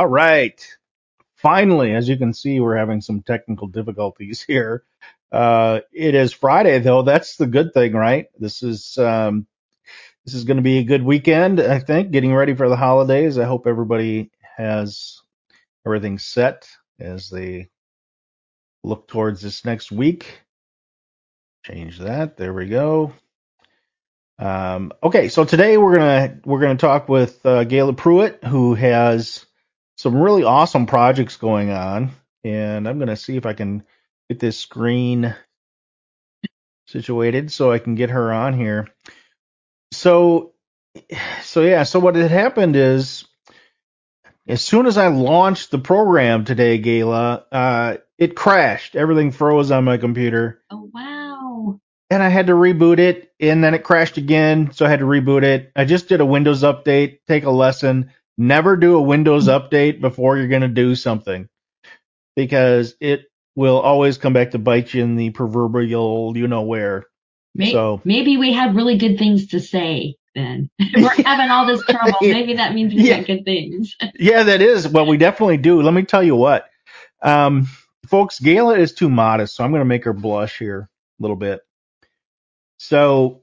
All right. Finally, as you can see, we're having some technical difficulties here. Uh, it is Friday though. That's the good thing, right? This is, um, this is going to be a good weekend, I think, getting ready for the holidays. I hope everybody has everything set as they look towards this next week. Change that. There we go. Um, okay, so today we're gonna we're gonna talk with uh, Gayla Prewitt, who has some really awesome projects going on, and I'm gonna see if I can get this screen situated so I can get her on here. So, so yeah, so what had happened is, as soon as I launched the program today, Gayla, uh, it crashed. Everything froze on my computer. Oh wow. And I had to reboot it, and then it crashed again, so I had to reboot it. I just did a Windows update, take a lesson. Never do a Windows update before you're going to do something because it will always come back to bite you in the proverbial you know where. Maybe, So- maybe we have really good things to say then. We're having all this trouble. Maybe that means we Yeah. got good things. Yeah, that is. Well, we definitely do. Let me tell you what. Um, folks, Gayla is too modest, so I'm going to make her blush here a little bit. So,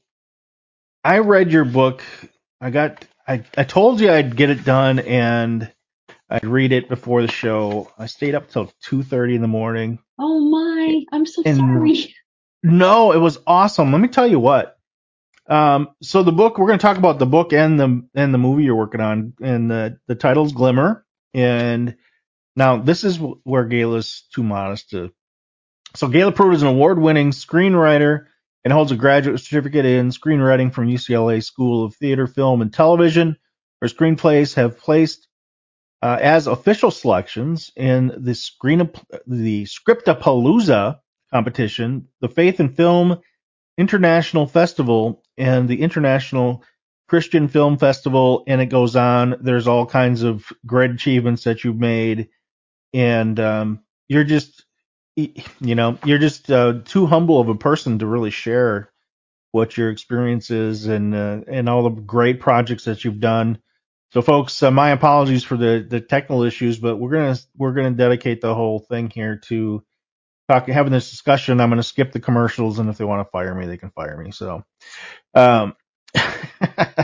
I read your book. I got, I, I told you I'd get it done and I'd read it before the show. I stayed up till 2.30 in the morning. Oh my, I'm so And- sorry. No, it was awesome. Let me tell you what. Um, so the book we're going to talk about the book and the and the movie you're working on, and the the title's Glimmer. And now this is where Gayla's too modest to. So Gayla Prewitt is an award-winning screenwriter and holds a graduate certificate in screenwriting from UCLA School of Theater, Film, and Television. Her screenplays have placed uh, as official selections in the screen the Scriptapalooza competition, the Faith and Film International Festival, and the International Christian Film Festival, and it goes on. There's all kinds of great achievements that you've made, and um, you're just, you know, you're just uh, too humble of a person to really share what your experience is and uh, and all the great projects that you've done. So, folks, uh, my apologies for the the technical issues, but we're gonna we're gonna dedicate the whole thing here to talking having this discussion. I'm gonna skip the commercials, and if they want to fire me, they can fire me. So, um,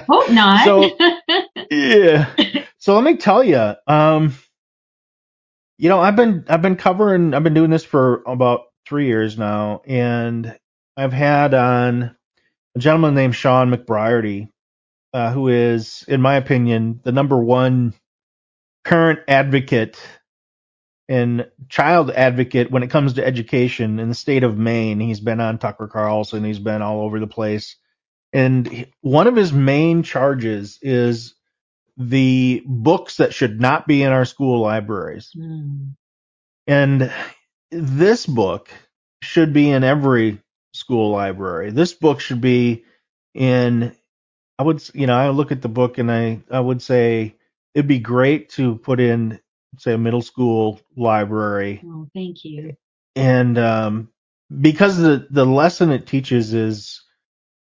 Hope not. So- yeah. So let me tell you, um, you know, I've been I've been covering I've been doing this for about three years now, and I've had on a gentleman named Sean McBreairty, uh, who is, in my opinion, the number one current advocate and child advocate when it comes to education in the state of Maine. He's been on Tucker Carlson. He's been all over the place. And one of his main charges is the books that should not be in our school libraries. Hmm. And this book should be in every school library. This book should be in, I would, you know, I look at the book and I, I would say it'd be great to put in, say, a middle school library. Oh, thank you. And, um, because the, the lesson it teaches is,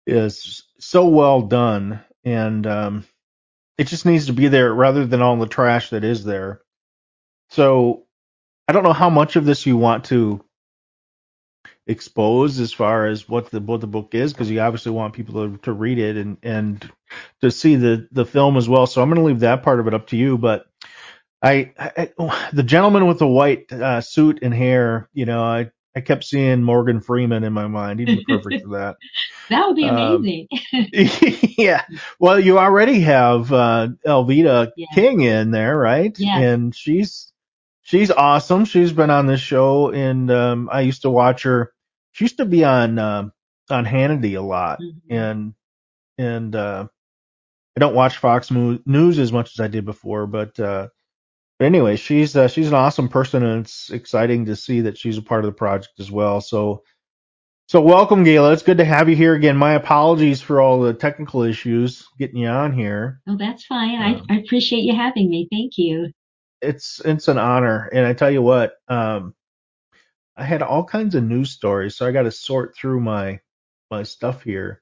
is so well done. and um, it just needs to be there rather than all the trash that is there. So I don't know how much of this you want to expose as far as what the what the book is because you obviously want people to, to read it and and to see the the film as well. So I'm going to leave that part of it up to you, but. I, I, the gentleman with the white uh, suit and hair, you know, I I kept seeing Morgan Freeman in my mind. He'd be perfect for that. That would be Um, amazing. yeah. Well, you already have uh, Alveda Yeah. King in there, right? Yes. And she's she's awesome. She's been on this show, and um, I used to watch her. She used to be on um on Hannity a lot, Mhm. and and uh, I don't watch Fox News as much as I did before, but uh, but anyway, she's uh, she's an awesome person, and it's exciting to see that she's a part of the project as well. So. So welcome, Gayla. It's good to have you here again. My apologies for all the technical issues getting you on here. Oh, that's fine. Um, I, I appreciate you having me. Thank you. It's it's an honor, and I tell you what, um, I had all kinds of news stories, so I got to sort through my my stuff here.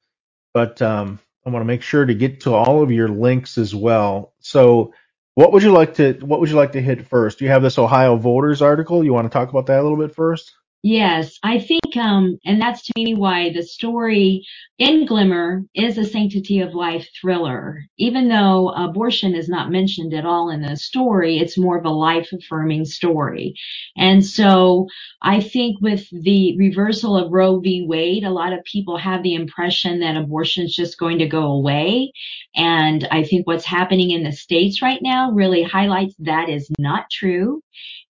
But um, I want to make sure to get to all of your links as well. So, what would you like to what would you like to hit first? Do you have this Ohio voters article? You want to talk about that a little bit first? Yes, I think, um, and that's to me why the story in Glimmer is a sanctity of life thriller. Even though abortion is not mentioned at all in the story, it's more of a life affirming story. And so I think with the reversal of Roe v. Wade, a lot of people have the impression that abortion is just going to go away. And I think what's happening in the States right now really highlights that is not true.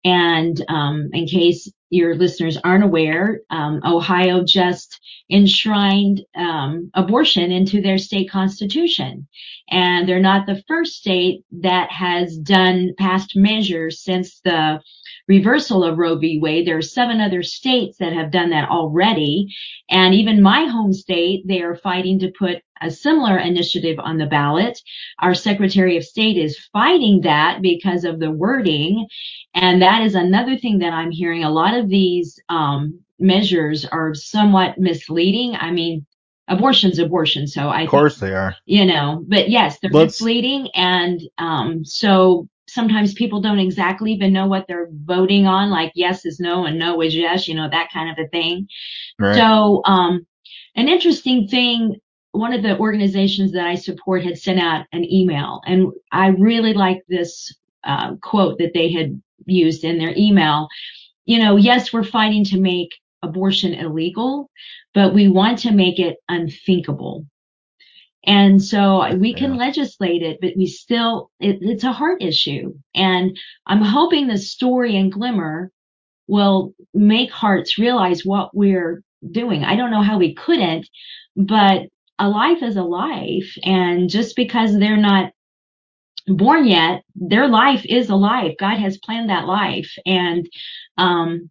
And um, in case your listeners aren't aware, um, Ohio just enshrined um, abortion into their state constitution. And they're not the first state that has done passed measures since the reversal of Roe v. Wade. There are seven other states that have done that already. And even my home state, they are fighting to put a similar initiative on the ballot. Our Secretary of State is fighting that because of the wording. And that is another thing that I'm hearing. A lot of these um, measures are somewhat misleading. I mean, abortion's abortion. So I Of course they are. you know, but yes, they're Let's- misleading. And um, so sometimes people don't exactly even know what they're voting on, like yes is no and no is yes, you know, that kind of a thing. Right. So, um, an interesting thing, one of the organizations that I support had sent out an email, and I really like this uh, quote that they had used in their email. You know, yes, we're fighting to make abortion illegal, but we want to make it unthinkable. And so we can Yeah. legislate it, but we still, it, it's a heart issue. And I'm hoping the story and glimmer will make hearts realize what we're doing. I don't know how we couldn't, but a life is a life. And just because they're not born yet, their life is a life. God has planned that life. And, um,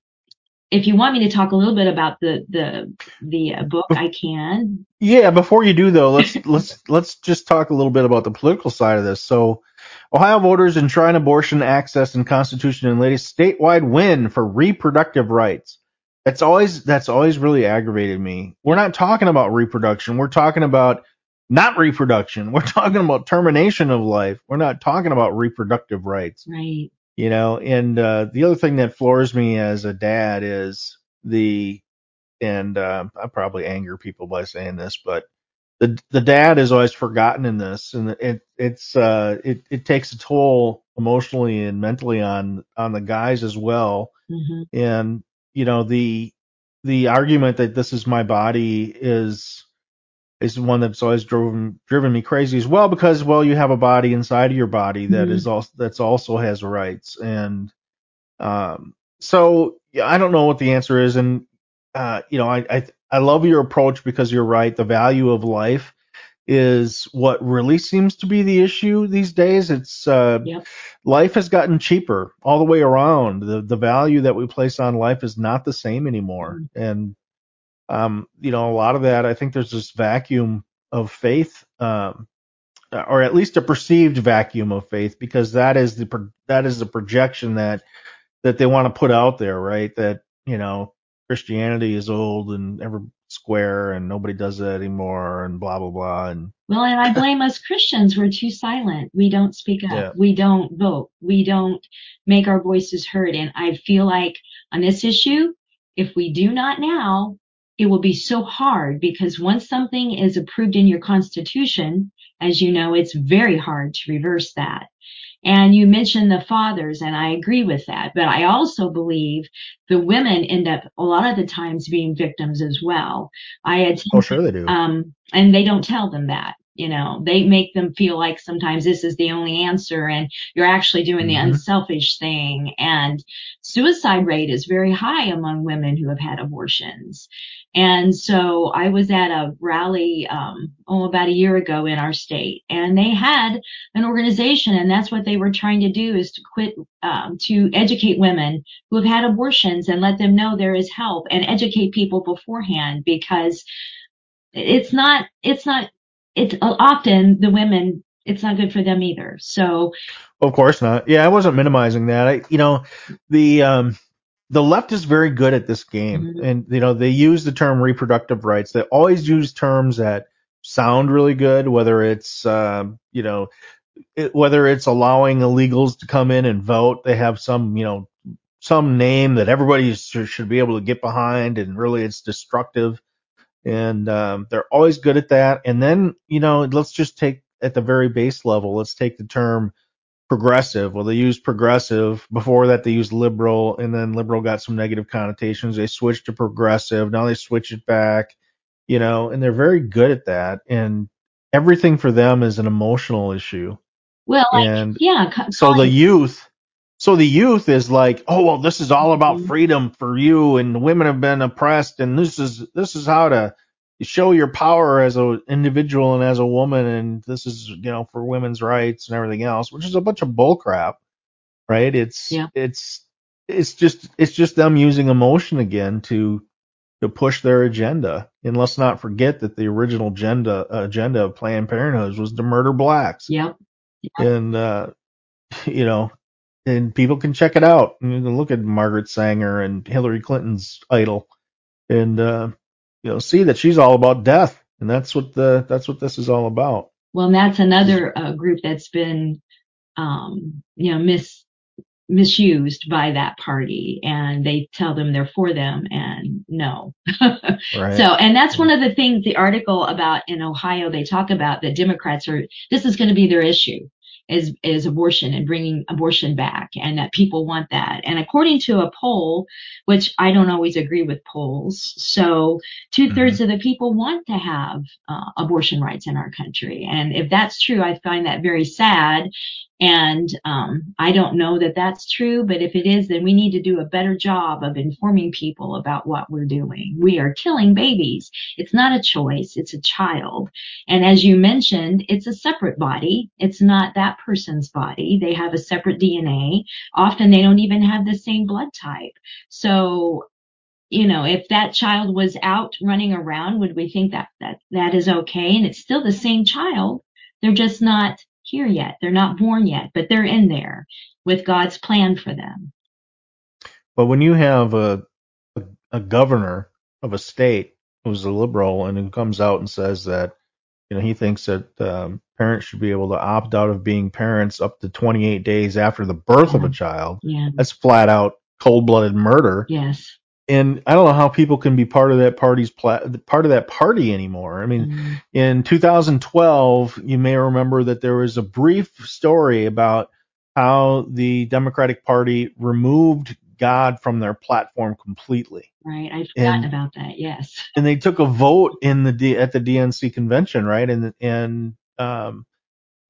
if you want me to talk a little bit about the, the, the uh, book, I can. Yeah, before you do though, let's let's let's just talk a little bit about the political side of this. So, Ohio voters enshrine abortion access in Constitution in latest statewide win for reproductive rights. That's always that's always really aggravated me. We're not talking about reproduction. We're talking about not reproduction. We're talking about termination of life. We're not talking about reproductive rights Right. you know and uh the other thing that floors me as a dad is the and uh, i probably anger people by saying this but the the dad is always forgotten in this and it it's uh it it takes a toll emotionally and mentally on on the guys as well hmm and you know the the argument that this is my body is is one that's always driven driven me crazy as well because well you have a body inside of your body that Mhm. is also that's also has rights. And um so yeah, I don't know what the answer is. And uh you know I I I love your approach because you're right. The value of life is what really seems to be the issue these days it's uh Yep. life has gotten cheaper all the way around the the value that we place on life is not the same anymore and um, you know, a lot of that, I think there's this vacuum of faith, um, or at least a perceived vacuum of faith, because that is the pro- that is the projection that that they want to put out there, right? That you know, Christianity is old and ever square and nobody does that anymore and blah blah blah and well, and I blame us Christians. We're too silent. We don't speak up. Yeah. We don't vote. We don't make our voices heard. And I feel like on this issue, if we do not now, it will be so hard because once something is approved in your constitution, as you know, it's very hard to reverse that. And you mentioned the fathers, and I agree with that. But I also believe the women end up a lot of the times being victims as well. I attend, oh sure they do um, and they don't tell them that. You know, they make them feel like sometimes this is the only answer and you're actually doing the Mhm. unselfish thing. And suicide rate is very high among women who have had abortions. And so I was at a rally, um, oh, about a year ago in our state and they had an organization and that's what they were trying to do is to quit, um, to educate women who have had abortions and let them know there is help and educate people beforehand because it's not, it's not, it's often the women, it's not good for them either. So Of course not. Yeah, I wasn't minimizing that. I, you know, the um, the left is very good at this game, Mhm. and you know they use the term reproductive rights. They always use terms that sound really good, whether it's um, you know it, whether it's allowing illegals to come in and vote. They have some you know some name that everybody should be able to get behind, and really it's destructive. And um, they're always good at that. And then you know let's just take at the very base level. Let's take the term progressive. Well, they used progressive. Before that, they used liberal, and then liberal got some negative connotations. They switched to progressive. Now they switch it back, you know, and they're very good at that. And everything for them is an emotional issue. Well, like, And yeah. co- So the youth, so the youth is like, oh well, this is all about Mhm. freedom for you, and women have been oppressed, and this is this is how to show your power as an individual and as a woman, and this is you know for women's rights and everything else, which is a bunch of bullcrap, right? It's Yeah. it's it's just it's just them using emotion again to to push their agenda. And let's not forget that the original agenda agenda of Planned Parenthood was to murder blacks Yep. and uh, you know, and people can check it out. Can look at Margaret Sanger and Hillary Clinton's idol, and uh, you know, see that she's all about death, and that's what the that's what this is all about. Well, and that's another uh, group that's been, um, you know, mis misused by that party, and they tell them they're for them, and no. Right. So, and that's one of the things the article about in Ohio they talk about that Democrats are. This is going to be their issue. Is, is abortion and bringing abortion back and that people want that. And according to a poll, which I don't always agree with polls, so two thirds of the people want to have uh, abortion rights in our country. And if that's true, I find that very sad. And um, I don't know that that's true, but if it is, then we need to do a better job of informing people about what we're doing. We are killing babies. It's not a choice. It's a child. And as you mentioned, it's a separate body. It's not that person's body. They have a separate DNA. Often they don't even have the same blood type. So you know, if that child was out running around, would we think that that that is okay? And it's still the same child. They're just not here yet. They're not born yet, but they're in there with God's plan for them. But when you have a, a a governor of a state who's a liberal and who comes out and says that you know he thinks that um, parents should be able to opt out of being parents up to 28 days after the birth of a child, Yeah. that's flat out cold-blooded murder. Yes. And I don't know how people can be part of that party's pla- part of that party anymore. I mean, Mhm. in 2012, you may remember that there was a brief story about how the Democratic Party removed God from their platform completely, Right. I'd forgotten And- about that. Yes. and they took a vote in the D- at the DNC convention, right? And and um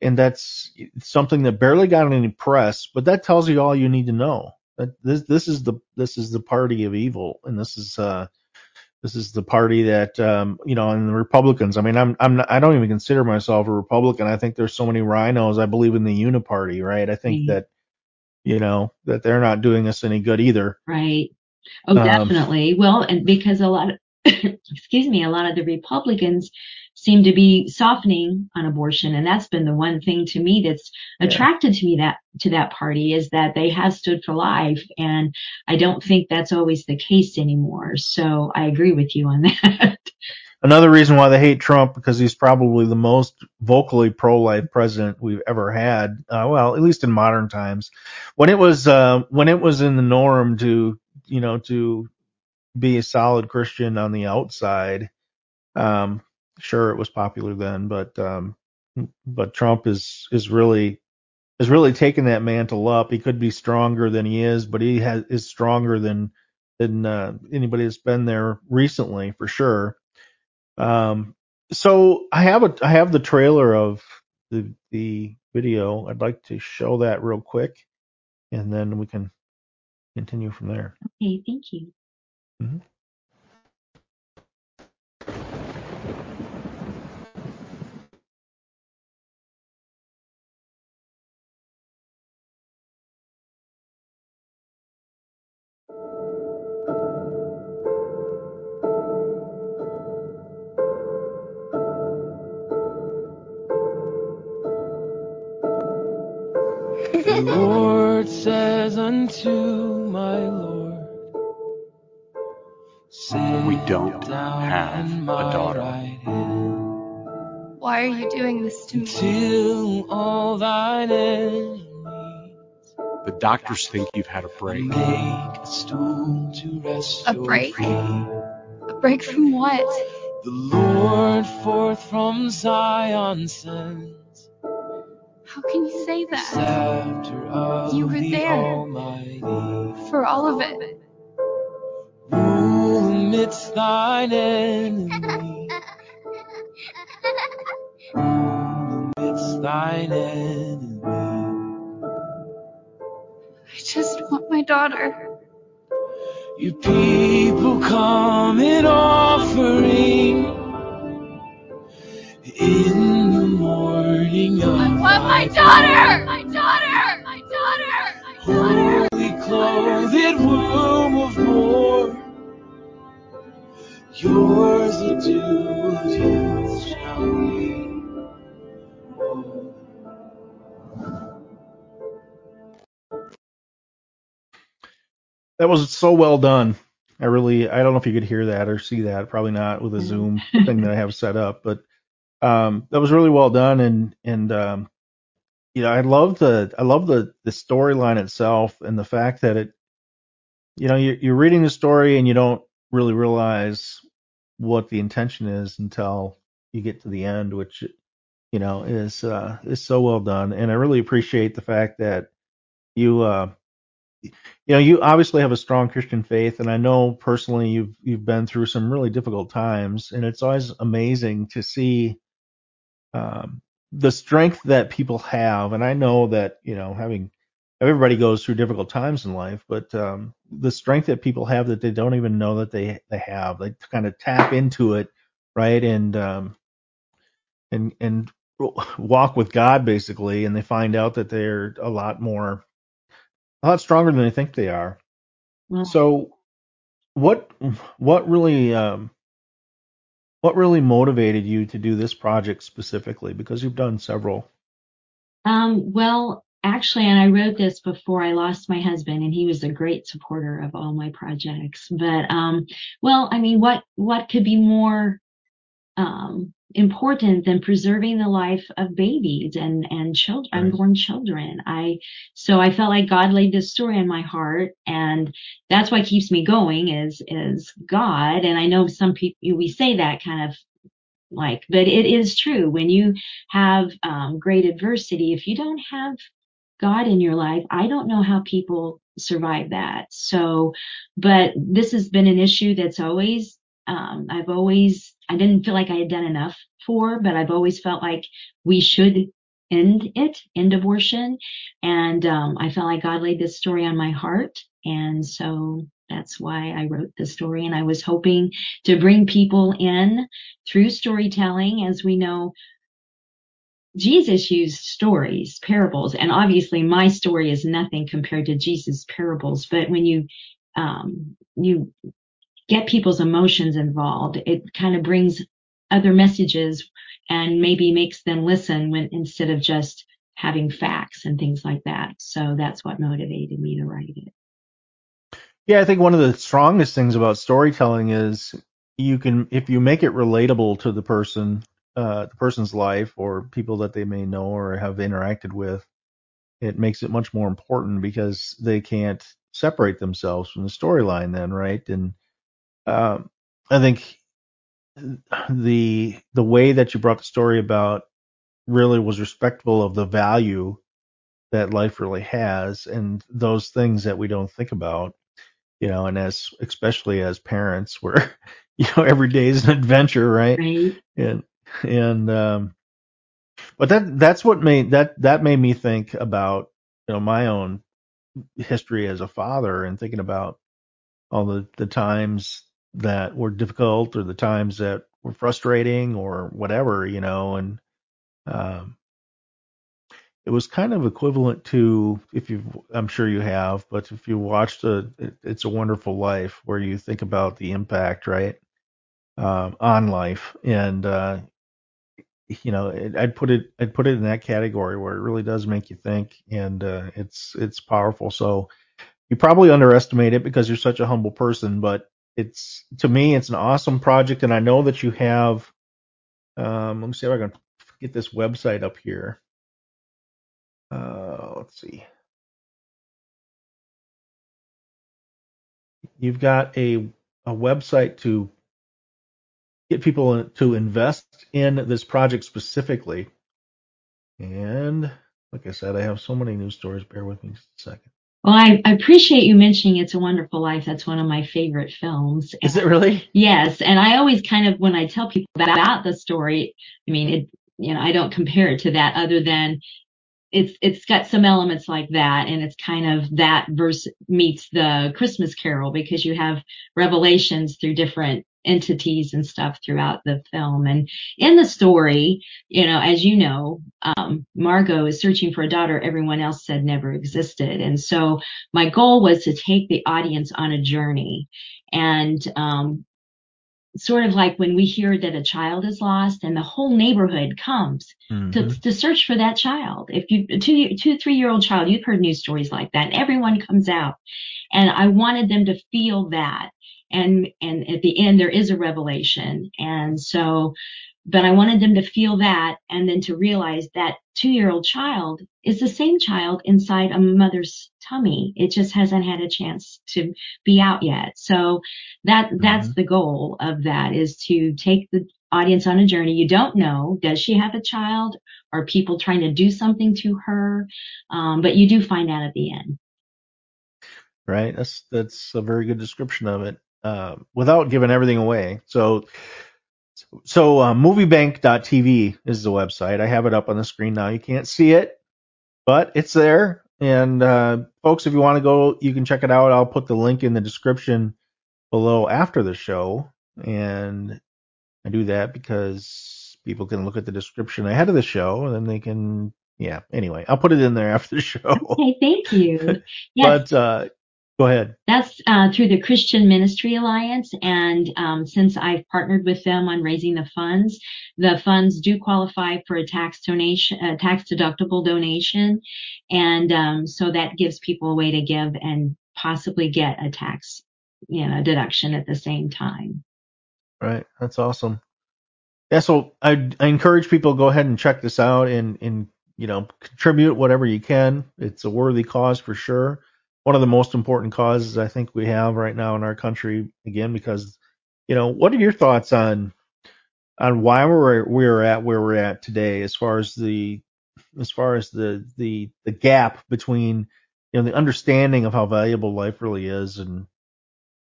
and that's something that barely got any press, but that tells you all you need to know. That this this is the this is the party of evil, and this is uh this is the party that um you know, and the Republicans. I mean, I'm I'm not, I don't even consider myself a Republican. I think there's so many RINOs. I believe in the uniparty, right? I think Mhm. that you know that they're not doing us any good either. Right. Oh, Um, definitely. Well, and because a lot of, excuse me, a lot of the Republicans seem to be softening on abortion, and that's been the one thing to me that's Yeah. attracted to me that to that party is that they have stood for life, and I don't think that's always the case anymore. So I agree with you on that. another reason why they hate Trump because he's probably the most vocally pro-life president we've ever had. Uh, well, at least in modern times. When it was uh, when it was in the norm to you know to be a solid Christian on the outside, um, sure it was popular then, but um, but Trump is is really has really taken that mantle up. He could be stronger than he is, but he has is stronger than than uh, anybody that's been there recently for sure. Um, so I have a I have the trailer of the the video. I'd like to show that real quick, and then we can continue from there. Okay, thank you. Mm-hmm. Unto my Lord, um, We don't have a daughter. right Why are you doing this to me? Until all thine enemies The doctors think you've had a break. make a stool to rest A break? feet. A break from what? The Lord forth from Zion sends, How can you say that? You were there. For all of it. Rule amidst thine enemies. Rule amidst thine enemies. I just want my daughter. You people come in offering in the morning of I want my daughter! My daughter! My daughter! My daughter! holy clothed womb of morn. Yours the dew of youth shall be. That was so well done. I really, I don't know if you could hear that or see that. Probably not with a Zoom thing that I have set up, but um, that was really well done. And and um, you know, I love the, I love the the storyline itself and the fact that it, you know, you're, you're reading the story and you don't really realize what the intention is until you get to the end, which you know is uh, is so well done. And I really appreciate the fact that you. Uh, you know, you obviously have a strong Christian faith, and I know personally you've you've been through some really difficult times, and it's always amazing to see um, the strength that people have. And I know that you know having everybody goes through difficult times in life, but um, the strength that people have that they don't even know that they they have, they kind of tap into it, right, and um, and and walk with God basically, and they find out that they're a lot more a lot stronger than they think they are. Well, So what what really um, what really motivated you to do this project specifically? Because you've done several. Um, well, actually, and I wrote this before I lost my husband, and he was a great supporter of all my projects. But, um, well, I mean, what what could be more um, important than preserving the life of babies and and children, Right. unborn children? I so I felt like God laid this story on my heart, and that's what keeps me going is is God. And I know some people we say that kind of like, but it is true when you have um, great adversity. If you don't have God in your life, I don't know how people survive that. So, but this has been an issue that's always, um, I've always, I didn't feel like I had done enough for, but I've always felt like we should end it, end abortion. And, um, I felt like God laid this story on my heart. And so that's why I wrote the story. And I was hoping to bring people in through storytelling. As we know, Jesus used stories, parables, and obviously my story is nothing compared to Jesus' parables. But when you um, you get people's emotions involved, it kind of brings other messages and maybe makes them listen when instead of just having facts and things like that. So that's what motivated me to write it. Yeah, I think one of the strongest things about storytelling is you can if you make it relatable to the person, uh, the person's life or people that they may know or have interacted with, it makes it much more important because they can't separate themselves from the storyline then, right? And um, I think the the way that you brought the story about really was respectful of the value that life really has and those things that we don't think about you know and as especially as parents where you know every day is an adventure right Right. and and um but that that's what made that that made me think about you know my own history as a father and thinking about all the the times that were difficult or the times that were frustrating or whatever you know and um it was kind of equivalent to if you I'm sure you have but if you watched a it's a wonderful life where you think about the impact right um on life. And uh you know it, I'd put it I'd put it in that category where it really does make you think and uh it's it's powerful. So you probably underestimate it because you're such a humble person but it's to me it's an awesome project and I know that you have um let me see if I can get this website up here uh let's see you've got a a website to get people to invest in this project specifically. And like I said, I have so many news stories. Bear with me just a second. Well, I, I appreciate you mentioning It's a Wonderful Life. That's one of my favorite films. Is it really? Yes, and I always kind of when I tell people about the story, I mean, it you know, I don't compare it to that other than it's it's got some elements like that and it's kind of that verse meets the Christmas carol because you have revelations through different entities and stuff throughout the film and in the story you know as you know um, margot is searching for a daughter everyone else said never existed and so my goal was to take the audience on a journey and um, sort of like when we hear that a child is lost and the whole neighborhood comes Mhm. to, to search for that child. If you, two, two, three year old child, you've heard news stories like that. And everyone comes out and I wanted them to feel that. And, and at the end, there is a revelation. And so, but I wanted them to feel that and then to realize that two year old child is the same child inside a mother's tummy. It just hasn't had a chance to be out yet. So that, that's Mhm. the goal of that is to take the audience on a journey. You don't know, does she have a child? Are people trying to do something to her? Um, but you do find out at the end. Right. That's that's a very good description of it. Uh, without giving everything away. So so uh, moviebank.tv is the website. I have it up on the screen now. You can't see it, but it's there. And uh, folks, if you want to go, you can check it out. I'll put the link in the description below after the show. And I do that because people can look at the description ahead of the show and then they can, yeah. Anyway, I'll put it in there after the show. Okay, thank you. Yes. But uh, go ahead. That's uh, through the Christian Ministry Alliance, and um, since I've partnered with them on raising the funds, the funds do qualify for a tax donation, a tax deductible donation, and um, so that gives people a way to give and possibly get a tax, you know, deduction at the same time. Right. That's awesome. Yeah. So I, I encourage people to go ahead and check this out and, and, you know, contribute whatever you can. It's a worthy cause for sure. One of the most important causes I think we have right now in our country, again, because, you know, what are your thoughts on, on why we're, we're at where we're at today as far as the, as far as the, the, the gap between, you know, the understanding of how valuable life really is and,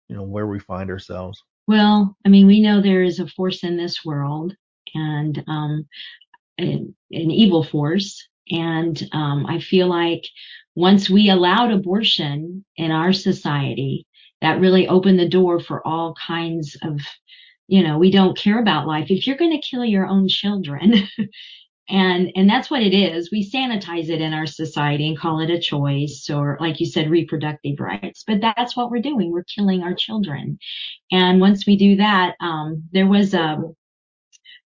you know, where we find ourselves. Well, I mean, we know there is a force in this world, and um, an, an evil force. And um, I feel like once we allowed abortion in our society, that really opened the door for all kinds of, you know, we don't care about life. If you're going to kill your own children, and and that's what it is. We sanitize it in our society and call it a choice, or like you said, reproductive rights. But that's what we're doing. We're killing our children. And once we do that, um, there was a,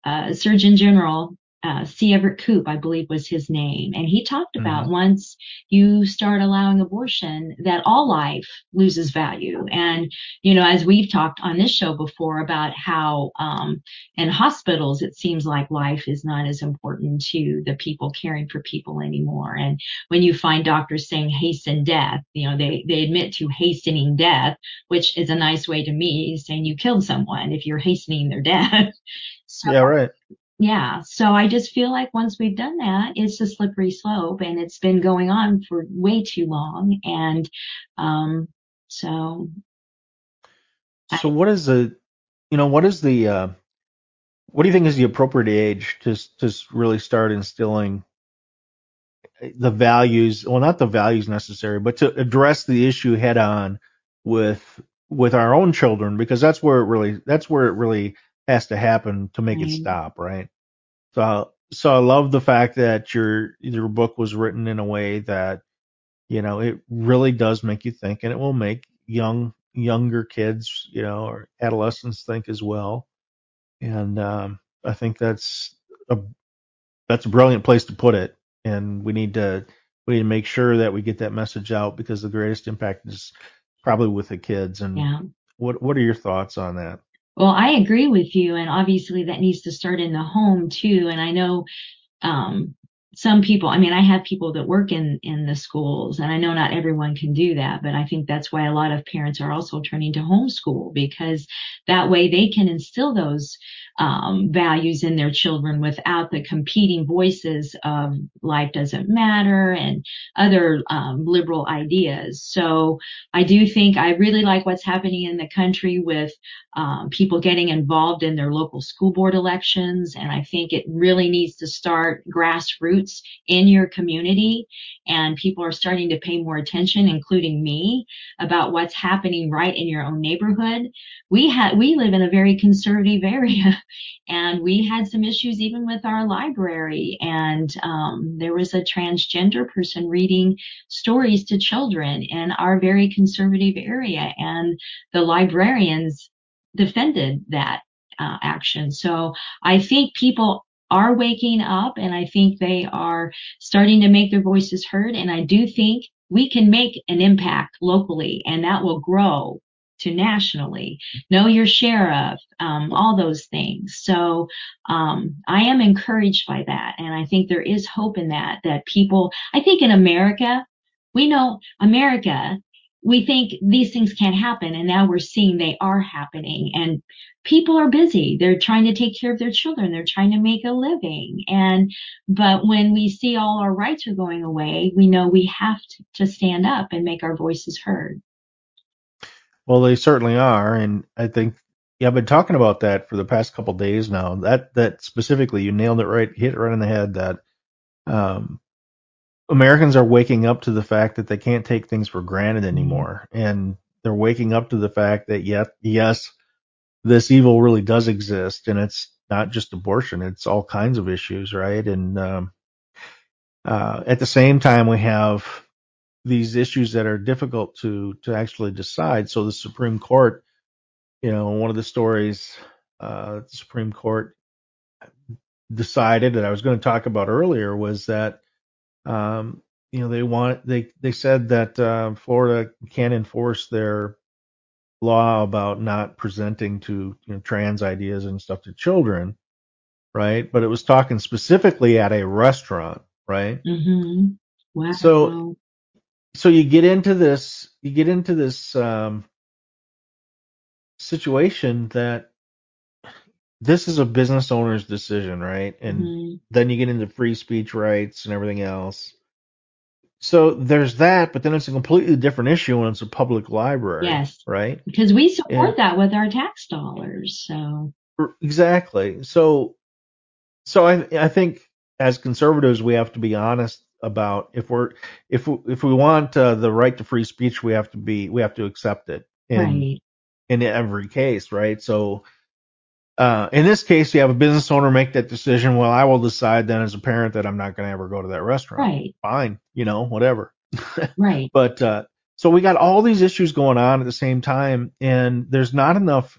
a Surgeon General uh, C. Everett Koop, I believe was his name. And he talked about Mhm. once you start allowing abortion, that all life loses value. And, you know, as we've talked on this show before about how, um, in hospitals, it seems like life is not as important to the people caring for people anymore. And when you find doctors saying hasten death, you know, they, they admit to hastening death, which is a nice way to me saying you killed someone if you're hastening their death. So, Yeah, right. Yeah. So I just feel like once we've done that, it's a slippery slope and it's been going on for way too long. And, um, so So what is the, you know, what is the, uh, what do you think is the appropriate age to to really start instilling the values? Well, not the values necessary, but to address the issue head on with with our own children, because that's where it really that's where it really has to happen to make it stop, right? So so I love the fact that your your book was written in a way that you know it really does make you think, and it will make young younger kids, you know, or adolescents think as well. And um, I think that's a that's a brilliant place to put it. And we need to we need to make sure that we get that message out because the greatest impact is probably with the kids. And yeah. what what are your thoughts on that? Well, I agree with you. And obviously that needs to start in the home too. And I know, um, some people, I mean, I have people that work in, in the schools and I know not everyone can do that, but I think that's why a lot of parents are also turning to homeschool because that way they can instill those, um, values in their children without the competing voices of life doesn't matter and other, um, liberal ideas. So I do think I really like what's happening in the country with, um, people getting involved in their local school board elections. And I think it really needs to start grassroots in your community. And people are starting to pay more attention, including me, about what's happening right in your own neighborhood. We had, we live in a very conservative area and we had some issues even with our library. And, um, there was a transgender person reading stories to children in our very conservative area and the librarians defended that uh, action. So I think people are waking up and I think they are starting to make their voices heard. And I do think we can make an impact locally and that will grow to nationally. Know your sheriff, um, all those things. So um, I am encouraged by that. And I think there is hope in that, that people, I think in America, we know America, we think these things can't happen. And now we're seeing they are happening and people are busy. They're trying to take care of their children. They're trying to make a living. And, but when we see all our rights are going away, we know we have to, to stand up and make our voices heard. Well, they certainly are, and I think yeah, I've been talking about that for the past couple days now. That that specifically, you nailed it right, hit it right in the head. That um, Americans are waking up to the fact that they can't take things for granted anymore, and they're waking up to the fact that yet, yes, this evil really does exist, and it's not just abortion; it's all kinds of issues, right? And um, uh, at the same time, we have these issues that are difficult to to actually decide. So the Supreme Court, you know, one of the stories uh, the Supreme Court decided that I was going to talk about earlier was that um, you know they want they they said that uh, Florida can't enforce their law about not presenting to you know trans ideas and stuff to children, right? But it was talking specifically at a restaurant, right? Mm-hmm. Wow. So- so you get into this you get into this um, situation that this is a business owner's decision, right? And Mhm. then you get into free speech rights and everything else. So there's that, but then it's a completely different issue when it's a public library, Yes. right? because we support Yeah. that with our tax dollars. So Exactly. So, so I I think as conservatives we have to be honest about if we're if we, if we want uh, the right to free speech, we have to be we have to accept it in right, in every case, right? So, uh, in this case, you have a business owner make that decision. Well, I will decide then as a parent that I'm not going to ever go to that restaurant. right, Fine, you know, whatever. right. But uh, so we got all these issues going on at the same time, and there's not enough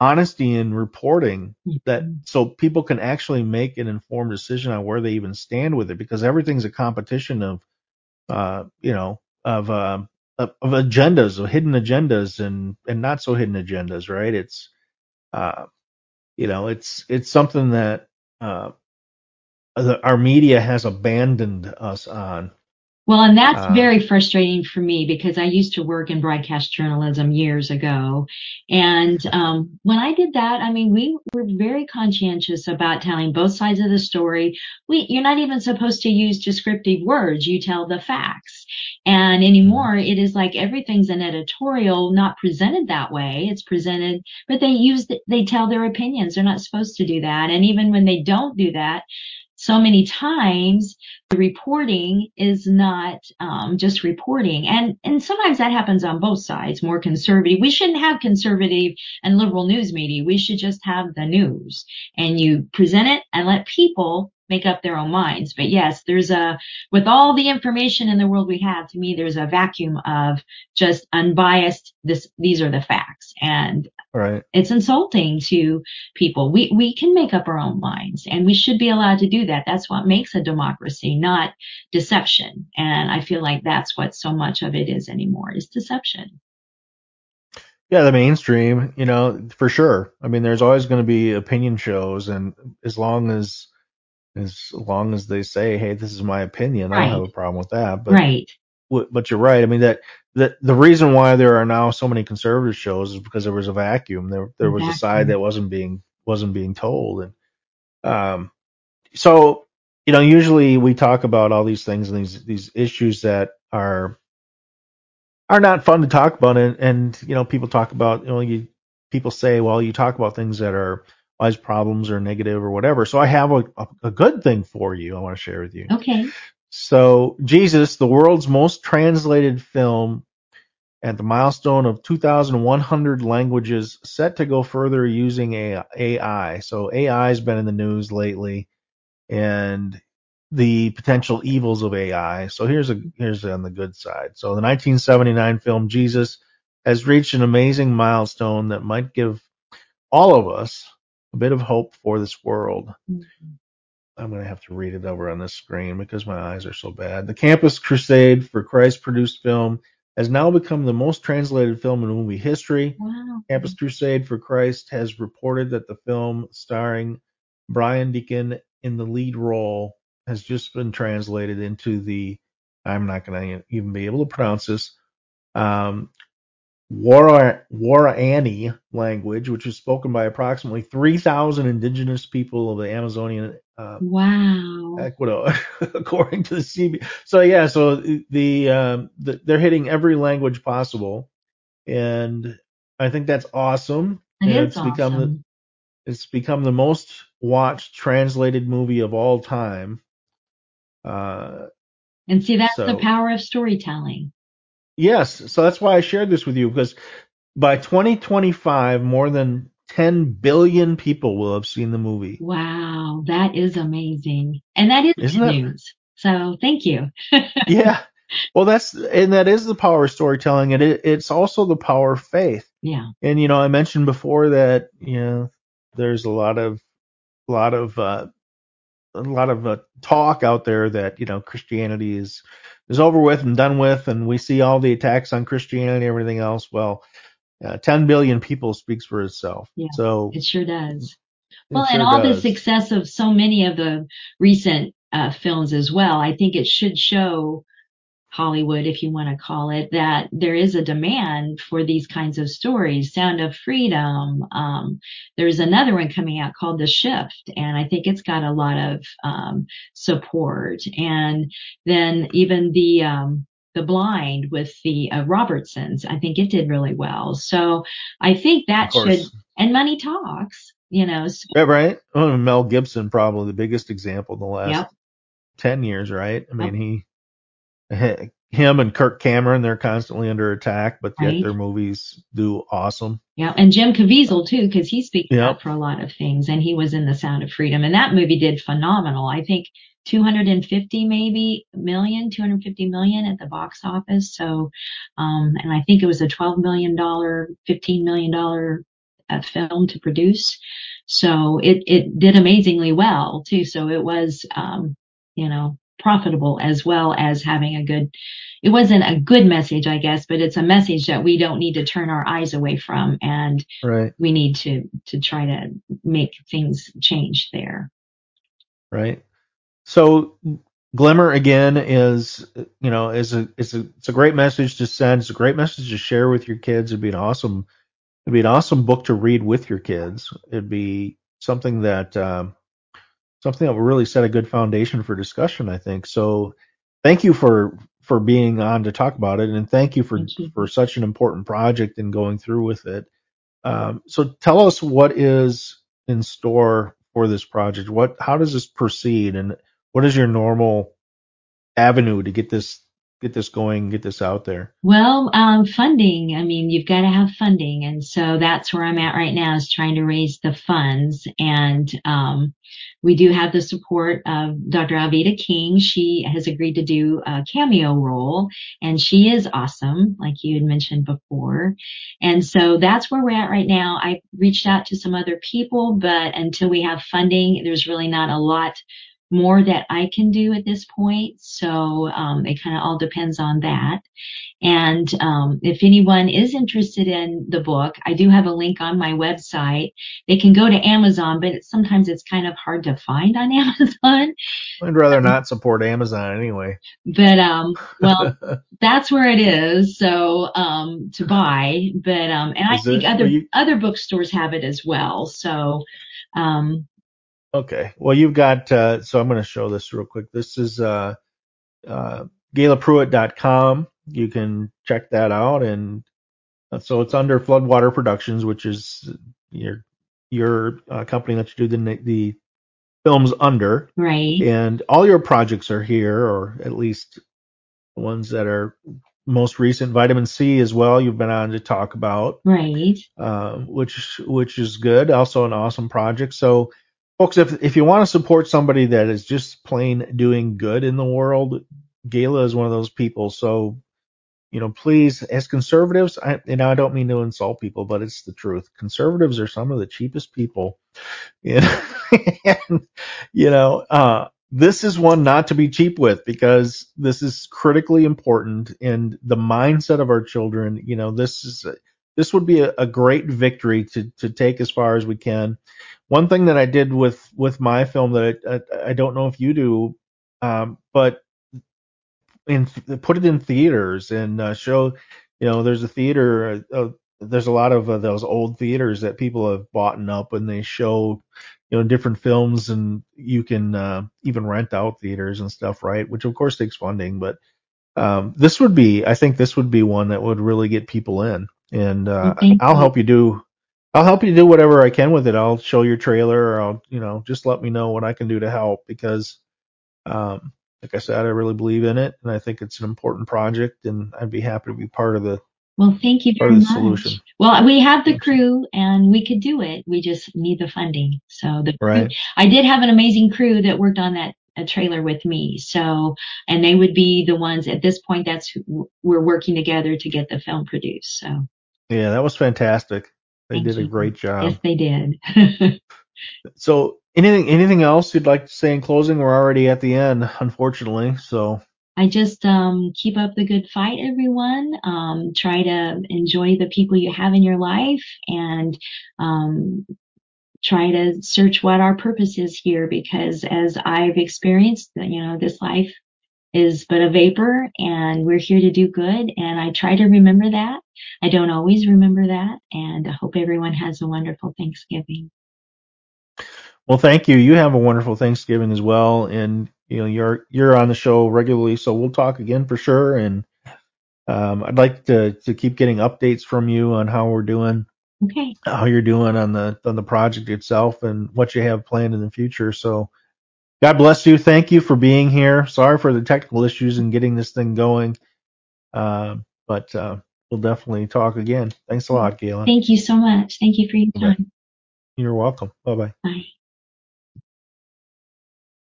honesty in reporting that Mhm. so people can actually make an informed decision on where they even stand with it because everything's a competition of uh you know of uh of, of agendas of hidden agendas and and not so hidden agendas right it's uh you know it's it's something that uh the, our media has abandoned us on Well, and that's Uh, very frustrating for me because I used to work in broadcast journalism years ago. And um, when I did that, I mean, we were very conscientious about telling both sides of the story. We, you're not even supposed to use descriptive words. You tell the facts. And anymore, it is like everything's an editorial, not presented that way. It's presented, but they use, the, they tell their opinions. They're not supposed to do that. And even when they don't do that, so many times the reporting is not um, just reporting. And and sometimes that happens on both sides more conservative. We shouldn't have conservative and liberal news media. We should just have the news. And you present it and let people make up their own minds. But yes there's a with all the information in the world we have to me there's a vacuum of just unbiased this these are the facts. And right it's insulting to people. We we can make up our own minds and we should be allowed to do that. That's what makes a democracy, not deception. And I feel like that's what so much of it is anymore is deception. yeah the mainstream you know for sure i mean there's always going to be opinion shows and as long as as long as they say hey this is my opinion i don't have a problem with that but right. But you're right. I mean that the the reason why there are now so many conservative shows is because there was a vacuum. There there was a side that wasn't being wasn't being told, and um, so you know usually we talk about all these things and these these issues that are are not fun to talk about, and and you know people talk about you know you people say well you talk about things that are wise problems or negative or whatever. So I have a a, a good thing for you. I want to share with you. Okay. So, Jesus, the world's most translated film at the milestone of 2,100 languages, set to go further using AI. So, AI has been in the news lately, and the potential evils of AI. So, here's a here's on the good side. So, the 1979 film Jesus has reached an amazing milestone that might give all of us a bit of hope for this world. Mm-hmm. I'm going to have to read it over on this screen because my eyes are so bad. The Campus Crusade for Christ produced film has now become the most translated film in movie history. Wow. Campus Crusade for Christ has reported that the film starring Brian Deacon in the lead role has just been translated into the, I'm not going to even be able to pronounce this, um, Waorani language, which is spoken by approximately 3,000 indigenous people of the Amazonian uh, Wow. Ecuador, according to the CB. So yeah, so the, um, the they're hitting every language possible, and I think that's awesome. It And is it's become the it's become the most watched translated movie of all time. Uh, And see, that's the power of storytelling. Yes, so that's why I shared this with you because by 2025, more than 10 billion people will have seen the movie. Wow. That is amazing. And that is Isn't news. So thank you. yeah. Well, that's and that is the power of storytelling, and it, it's also the power of faith. Yeah. And you know, I mentioned before that you know there's a lot of a lot of uh, a lot of uh, talk out there that you know Christianity is is over with and done with, and we see all the attacks on Christianity and everything else. Well, uh, 10 billion people speaks for itself. Yeah. So It sure does. it Well, sure and all the success of so many of the recent uh, films as well, I think it should show Hollywood, if you want to call it, that there is a demand for these kinds of stories. Sound of Freedom. Um, there's another one coming out called The Shift, and I think it's got a lot of um, support. And then even the um, the Blind with the uh, Robertsons, I think it did really well. So I think that should. And money talks, you know. So, Yeah, right? Well, Mel Gibson, probably the biggest example in the last yep. 10 years, right? I mean, Yep. he, him and Kirk Cameron, they're constantly under attack, but yet Right. their movies do awesome. Yeah, and Jim Caviezel too, because he speaks Yep. out for a lot of things, and he was in The Sound of Freedom, and that movie did phenomenal. I think 250 maybe million, 250 million at the box office. So, um, and I think it was a 12 million dollar, 15 million dollar a film to produce. So it, it did amazingly well too. So it was, um, you know, profitable as well as having a good, it wasn't a good message, I guess, but it's a message that we don't need to turn our eyes away from and Right. we need to, to try to make things change there. Right. So Glimmer again is you know is a it's a it's a great message to send. It's a great message to share with your kids. It'd be an awesome it'd be an awesome book to read with your kids. It'd be something that um, something that will really set a good foundation for discussion. I think so. Thank you for for being on to talk about it, and thank you for Thank you. for such an important project and going through with it. Um, so tell us what is in store for this project. What how does this proceed, and what is your normal avenue to get this get this going, get this out there? Well, um, funding. I mean, you've got to have funding. And so that's where I'm at right now is trying to raise the funds. And, um, we do have the support of Dr. Alveda King. She has agreed to do a cameo role and she is awesome, like you had mentioned before. And so that's where we're at right now. I reached out to some other people, but until we have funding, there's really not a lot more that I can do at this point. So um, it kind of all depends on that. And um, if anyone is interested in the book, I do have a link on my website. They can go to Amazon, but it's, sometimes it's kind of hard to find on Amazon. I'd rather not support Amazon anyway. But um, well, that's where it is. So um, to buy, but um, and I Is think it- other you- other bookstores have it as well. So um, Okay. Well, you've got, uh, so I'm going to show this real quick. This is, uh, uh, GaylaPrewitt.com. You can check that out. And uh, so it's under Floodwater Productions, which is your, your uh, company that you do the, the films under. right, And all your projects are here, or at least the ones that are most recent. Vitamin C as well, you've been on to talk about right. uh, which which is good. Also an awesome project. So, folks, if if you want to support somebody that is just plain doing good in the world, Gayla is one of those people. So, you know, please, as conservatives, I, and I don't mean to insult people, but it's the truth. Conservatives are some of the cheapest people. You know, and, you know, uh, this is one not to be cheap with because this is critically important and the mindset of our children. You know, this is this would be a, a great victory to to take as far as we can. One thing that I did with with my film that I, I, I don't know if you do, um, but in put it in theaters and uh, show, you know, there's a theater. Uh, uh, there's a lot of uh, those old theaters that people have bought up and they show, you know, different films and you can uh, even rent out theaters and stuff, right? Which of course takes funding, but um, this would be, I think this would be one that would really get people in. And uh, I'll you. help you do. I'll help you do whatever I can with it. I'll show your trailer, or I'll, you know, just let me know what I can do to help because, um, like I said, I really believe in it, and I think it's an important project, and I'd be happy to be part of the Well, thank you very the much. solution. Well, we have the crew and we could do it. We just need the funding. So the crew, Right. I did have an amazing crew that worked on that a trailer with me. So, and they would be the ones at this point that's who we're working together to get the film produced. So Yeah, that was fantastic. They Thank did a great job. yes, they did. So, anything anything else you'd like to say in closing? We're already at the end, unfortunately. So, I just um, keep up the good fight, everyone. Um, try to enjoy the people you have in your life and um, try to search what our purpose is here because as I've experienced, you know, this life is but a vapor and we're here to do good. And I try to remember that. I don't always remember that. And I hope everyone has a wonderful Thanksgiving. well, thank you. You have a wonderful Thanksgiving as well, and you know you're you're on the show regularly, so we'll talk again for sure. And um, I'd like to to keep getting updates from you on how we're doing, Okay. how you're doing on the on the project itself, and what you have planned in the future. So, God bless you. Thank you for being here. Sorry for the technical issues and getting this thing going, um, but uh, we'll definitely talk again. Thanks a lot, Galen. Thank you so much. Thank you for your Okay. time. You're welcome. Bye bye. Bye.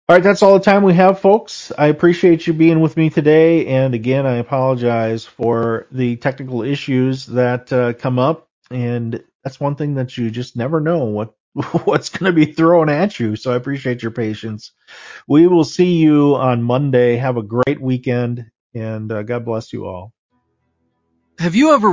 All right, that's all the time we have, folks. I appreciate you being with me today, and again, I apologize for the technical issues that uh, come up. And that's one thing that you just never know what what's going to be thrown at you. So I appreciate your patience. We will see you on Monday. Have a great weekend, and uh, God bless you all. Have you ever